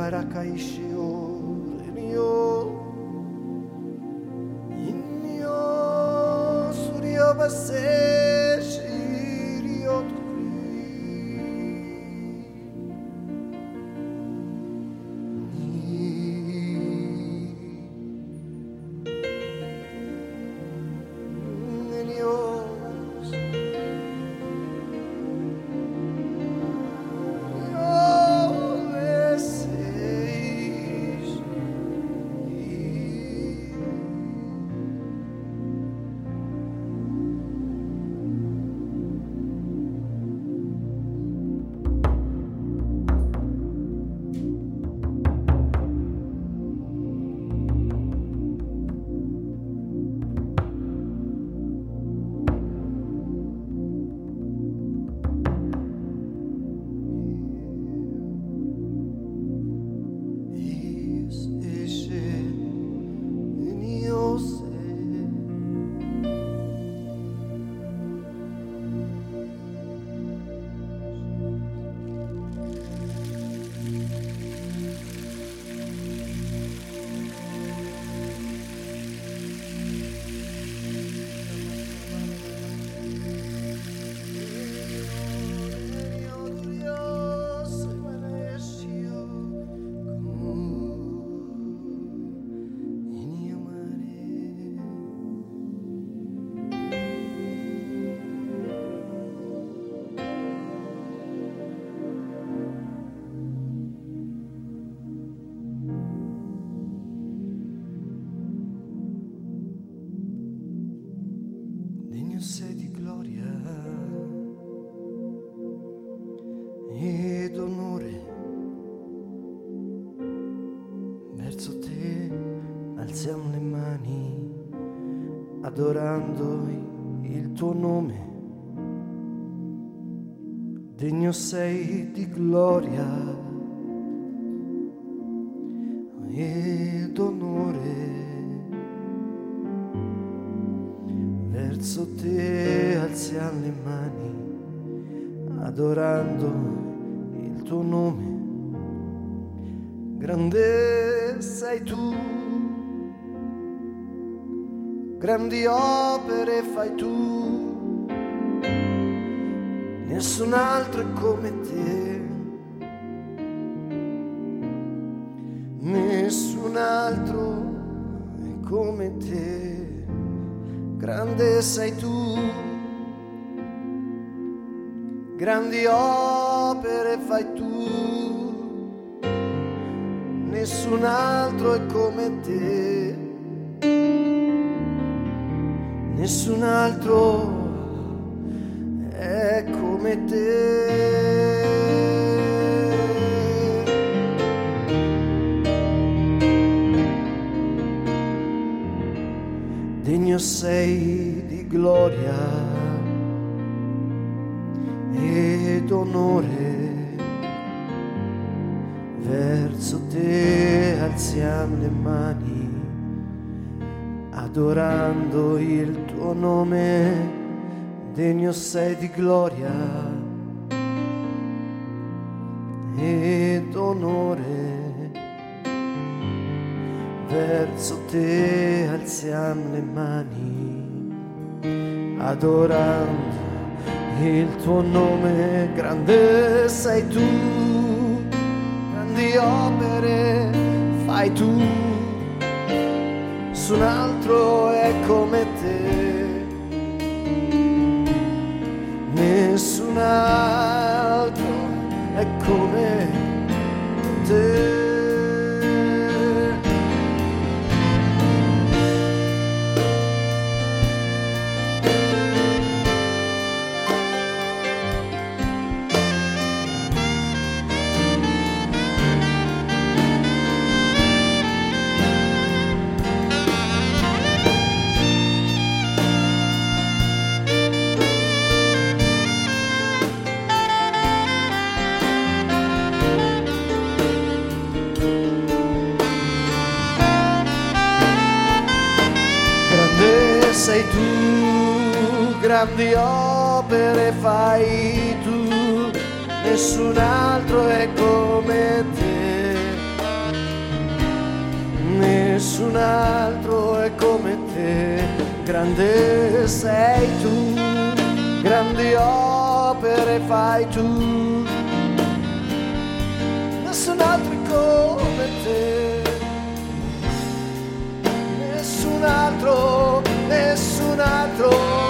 para caixer. Degno sei di gloria ed onore verso te alziamo le mani adorando il tuo nome. Grande sei tu grandi opere fai tu nessun altro è come te. Nessun altro è come te. Grande sei tu. Grandi opere fai tu. Nessun altro è come te. Nessun altro come te. Degno sei di gloria ed onore verso te alziamo le mani adorando il tuo nome degno sei di gloria ed onore verso te alziamo le mani adorando il tuo nome. Grande sei tu grandi opere fai tu nessun altro è come te nessun altro è come sei tu, grandi opere fai tu, nessun altro è come te, nessun altro è come te, grande sei tu, grandi opere fai tu, nessun altro è come te, nessun altro, nessun altro.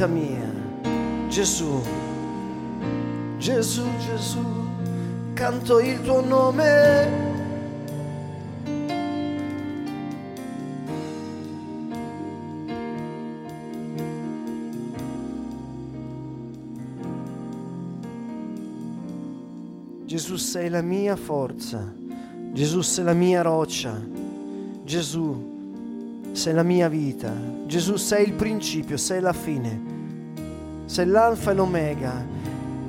Vita mia, Gesù, Gesù, Gesù, canto il tuo nome. Gesù sei la mia forza. Gesù sei la mia roccia, Gesù sei la mia vita, Gesù sei il principio, sei la fine, sei l'alfa e l'omega,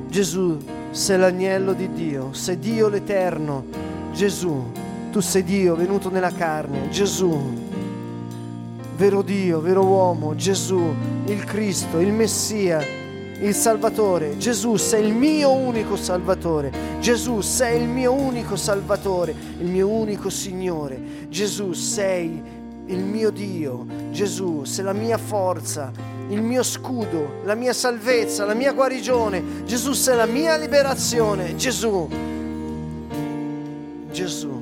Gesù sei l'agnello di Dio, sei Dio l'eterno, Gesù, tu sei Dio venuto nella carne, Gesù, vero Dio, vero uomo, Gesù, il Cristo, il Messia il Salvatore. Gesù sei il mio unico Salvatore. Gesù sei il mio unico Salvatore, il mio unico Signore. Gesù sei il mio Dio. Gesù sei la mia forza, il mio scudo, la mia salvezza, la mia guarigione. Gesù sei la mia liberazione. Gesù. Gesù.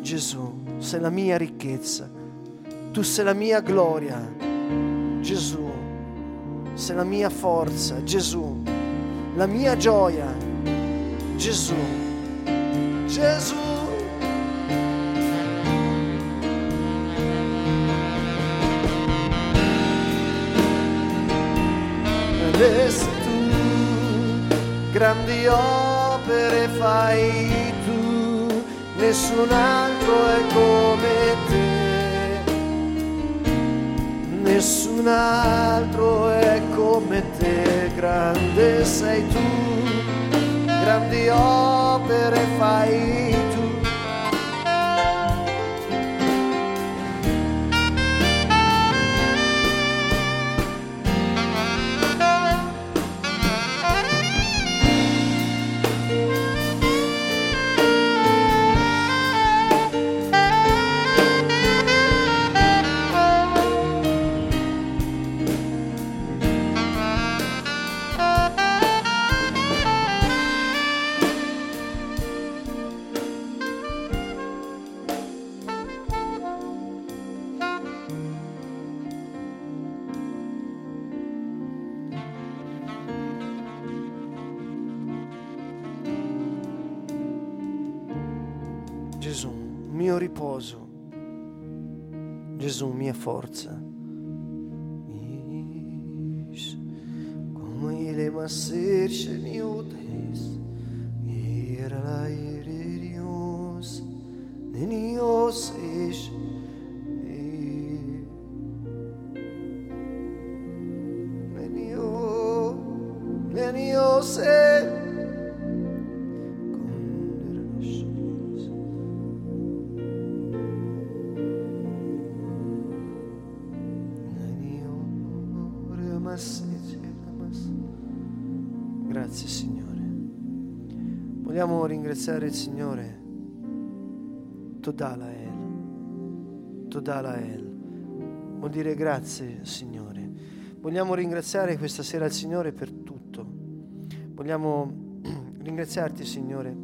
Gesù sei la mia ricchezza. Tu sei la mia gloria. Gesù sei la mia forza, Gesù, la mia gioia, Gesù, Gesù. Grandi opere fai tu, nessun altro è come te nessun altro è come te, grande sei tu, grandi opere fai tu. Gesù mia forza. Como ile masir sheniutes, era la irerios, nenios ish, Nenio, nenios ish. Ringraziare il Signore. Todala El. Todala El. Vuol dire grazie, Signore. Vogliamo ringraziare questa sera il Signore per tutto. Vogliamo ringraziarti, Signore,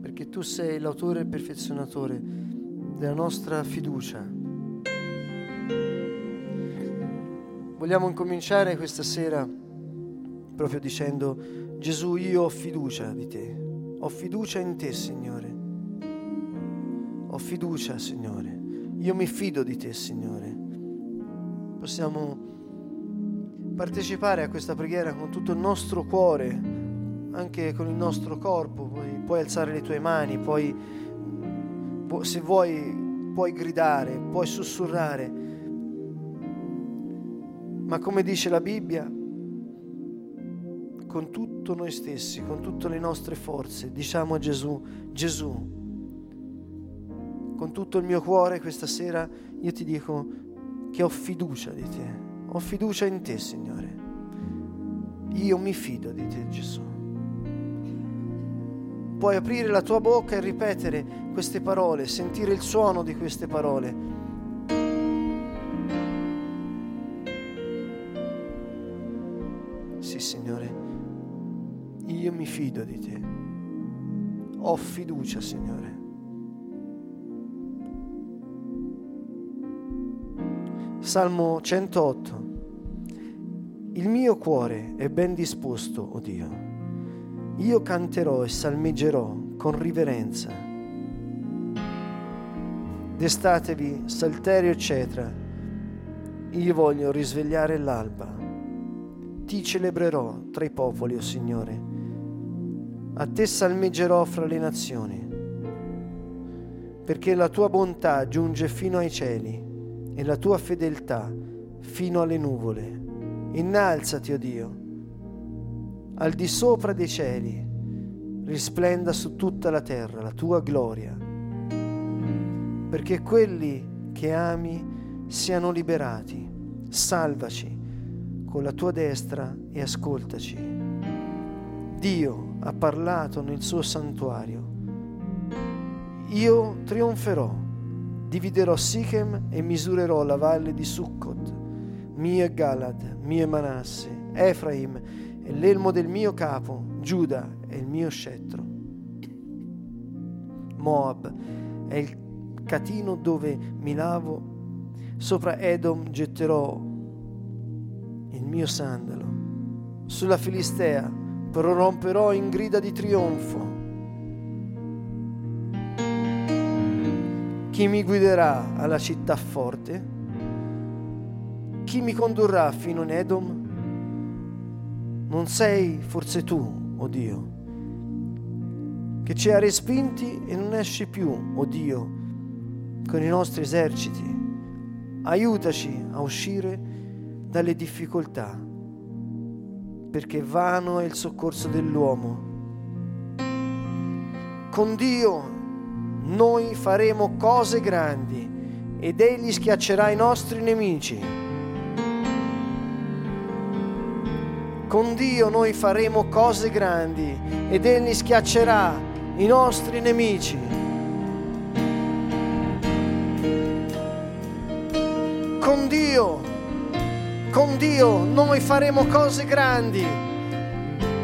perché tu sei l'autore e perfezionatore della nostra fiducia. Vogliamo incominciare questa sera proprio dicendo Gesù, io ho fiducia di te. Ho fiducia in te, Signore. Ho fiducia, Signore. Io mi fido di te, Signore. Possiamo partecipare a questa preghiera con tutto il nostro cuore, anche con il nostro corpo. Puoi, puoi alzare le tue mani, puoi, se vuoi, puoi gridare, puoi sussurrare. Ma come dice la Bibbia, con tutto noi stessi, con tutte le nostre forze, diciamo a Gesù, Gesù, con tutto il mio cuore questa sera io ti dico che ho fiducia di te, ho fiducia in te Signore. Io mi fido di te Gesù. Puoi aprire la tua bocca e ripetere queste parole, sentire il suono di queste parole. Signore io mi fido di te. Ho fiducia, Signore. Salmo 108. Il mio cuore è ben disposto, o oh Dio. Io canterò e salmeggerò con riverenza. Destatevi, salterio eccetera. Io voglio risvegliare l'alba. Ti celebrerò tra i popoli, o oh Signore a te salmeggerò fra le nazioni, perché la tua bontà giunge fino ai cieli e la tua fedeltà fino alle nuvole. Innalzati, o oh Dio, al di sopra dei cieli, risplenda su tutta la terra la tua gloria, perché quelli che ami siano liberati. Salvaci con la tua destra e ascoltaci. Dio, ha parlato nel suo santuario. Io trionferò, dividerò Sichem e misurerò la valle di Succot, mio Galad, mio Manasse, Efraim è l'elmo del mio capo, Giuda è il mio scettro. Moab è il catino dove mi lavo, sopra Edom getterò il mio sandalo, sulla Filistea proromperò in grida di trionfo. Chi mi guiderà alla città forte? Chi mi condurrà fino in Edom? Non sei forse tu, o oh Dio, che ci ha respinti e non esci più, o oh Dio, con i nostri eserciti. Aiutaci a uscire dalle difficoltà perché vano è il soccorso dell'uomo. Con Dio noi faremo cose grandi ed Egli schiaccerà i nostri nemici. Con Dio noi faremo cose grandi ed Egli schiaccerà i nostri nemici. Con Dio noi faremo cose grandi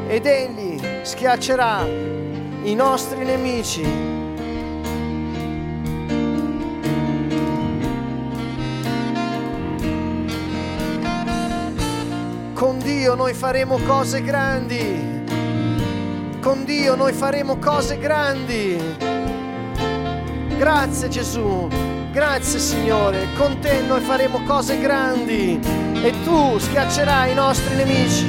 ed Egli schiaccerà i nostri nemici. Con Dio noi faremo cose grandi. Con Dio noi faremo cose grandi. Grazie Gesù. Grazie Signore, con te noi faremo cose grandi e tu schiaccerai i nostri nemici.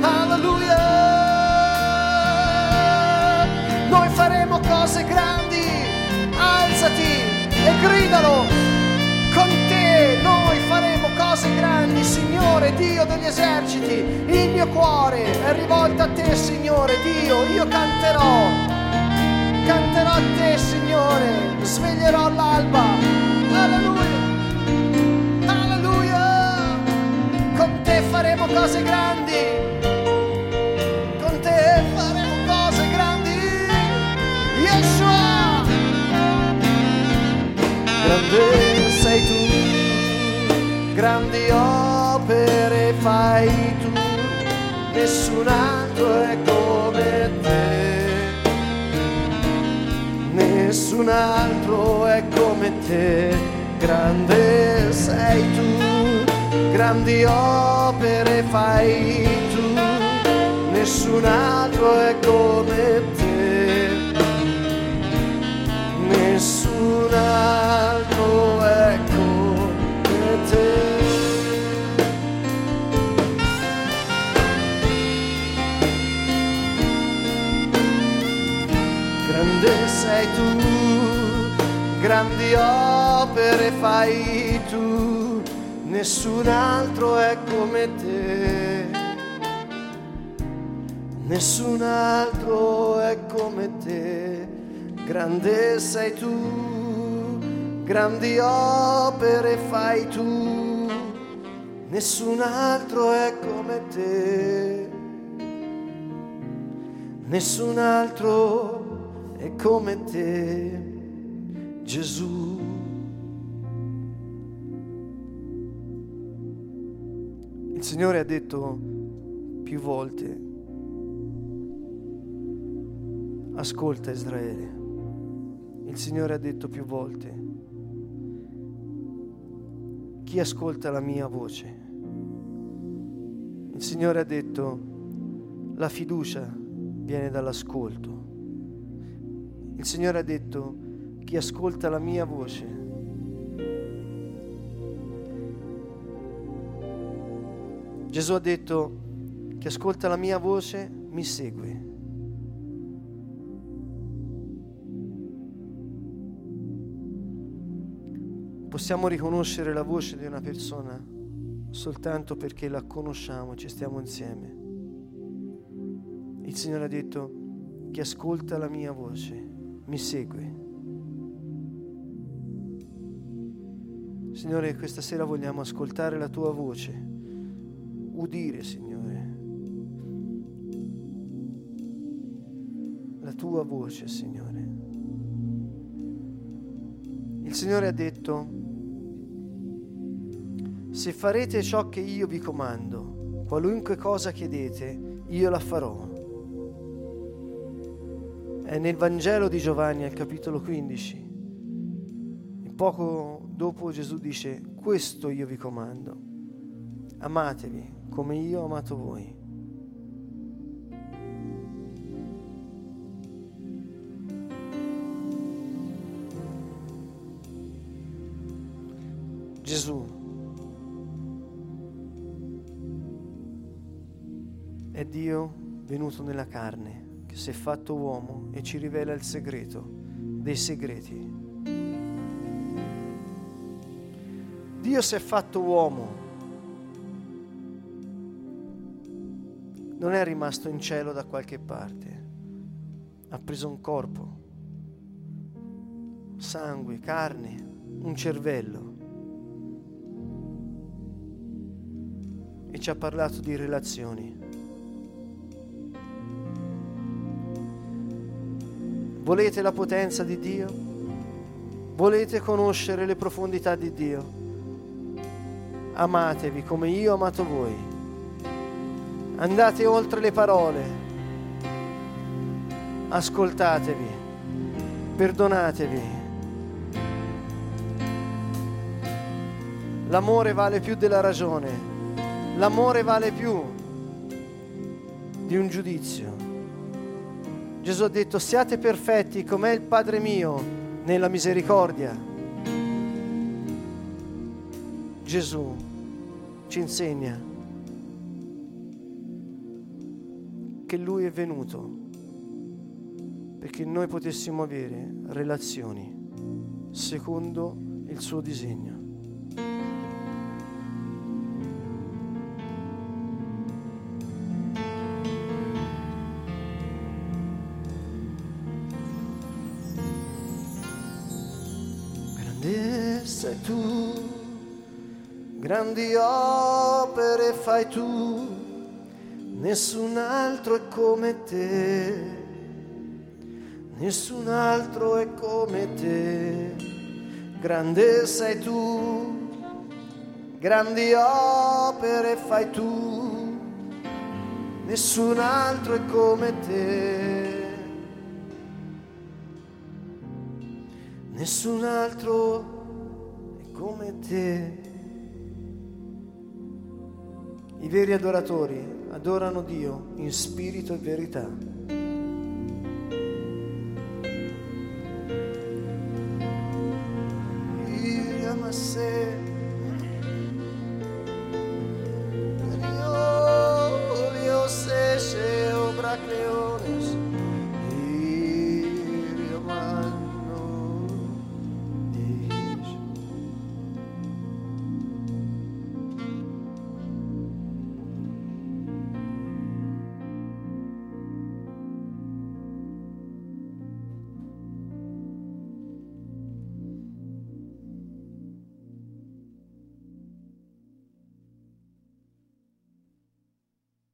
Alleluia! Noi faremo cose grandi, alzati e gridalo. Cose grandi, Signore Dio degli eserciti mio cuore è rivolto a te, Signore Dio. Io canterò, canterò a te, Signore. Sveglierò l'alba. Alleluia. Alleluia. Con te faremo cose grandi. Con te faremo cose grandi. Yeshua. Grande sei tu. Grandi opere fai tu. Nessun altro è come te, nessun altro è come te, grande sei tu, grandi opere fai tu, nessun altro è come te, grandi opere fai tu, nessun altro è come te. Nessun altro è come te, grande sei tu, grandi opere fai tu, nessun altro è come te, nessun altro è come te, Gesù. Il Signore ha detto più volte, Ascolta Israele, il Signore ha detto più volte, chi ascolta la mia voce? Il Signore ha detto, la fiducia viene dall'ascolto. Il Signore ha detto, chi ascolta la mia voce? Gesù ha detto, chi ascolta la mia voce mi segue. Possiamo riconoscere la voce di una persona soltanto perché la conosciamo, ci stiamo insieme. Il Signore ha detto, chi ascolta la mia voce mi segue. Signore, questa sera vogliamo ascoltare la tua voce, udire, Signore, la tua voce, Signore. Il Signore ha detto, se farete ciò che io vi comando, qualunque cosa chiedete, io la farò. È nel Vangelo di Giovanni al capitolo 15. E poco dopo Gesù dice, questo io vi comando, amatevi come io ho amato voi. Gesù È Dio venuto nella carne, che si è fatto uomo e ci rivela il segreto dei segreti. Dio si è fatto uomo. Non è rimasto in cielo da qualche parte. Ha preso un corpo, sangue, carne, un cervello. E ci ha parlato di relazioni. Volete la potenza di Dio? Volete conoscere le profondità di Dio? Amatevi come io ho amato voi. Andate oltre le parole. Ascoltatevi. Perdonatevi. L'amore vale più della ragione. L'amore vale più di un giudizio. Gesù ha detto siate perfetti come è il Padre mio nella misericordia. Gesù ci insegna che Lui è venuto perché noi potessimo avere relazioni secondo il suo disegno. Grandi opere fai tu, nessun altro è come te, nessun altro è come te, grande sei tu, grandi opere fai tu, nessun altro è come te. Nessun altro come te. I veri adoratori adorano Dio in spirito e verità. Iriamase.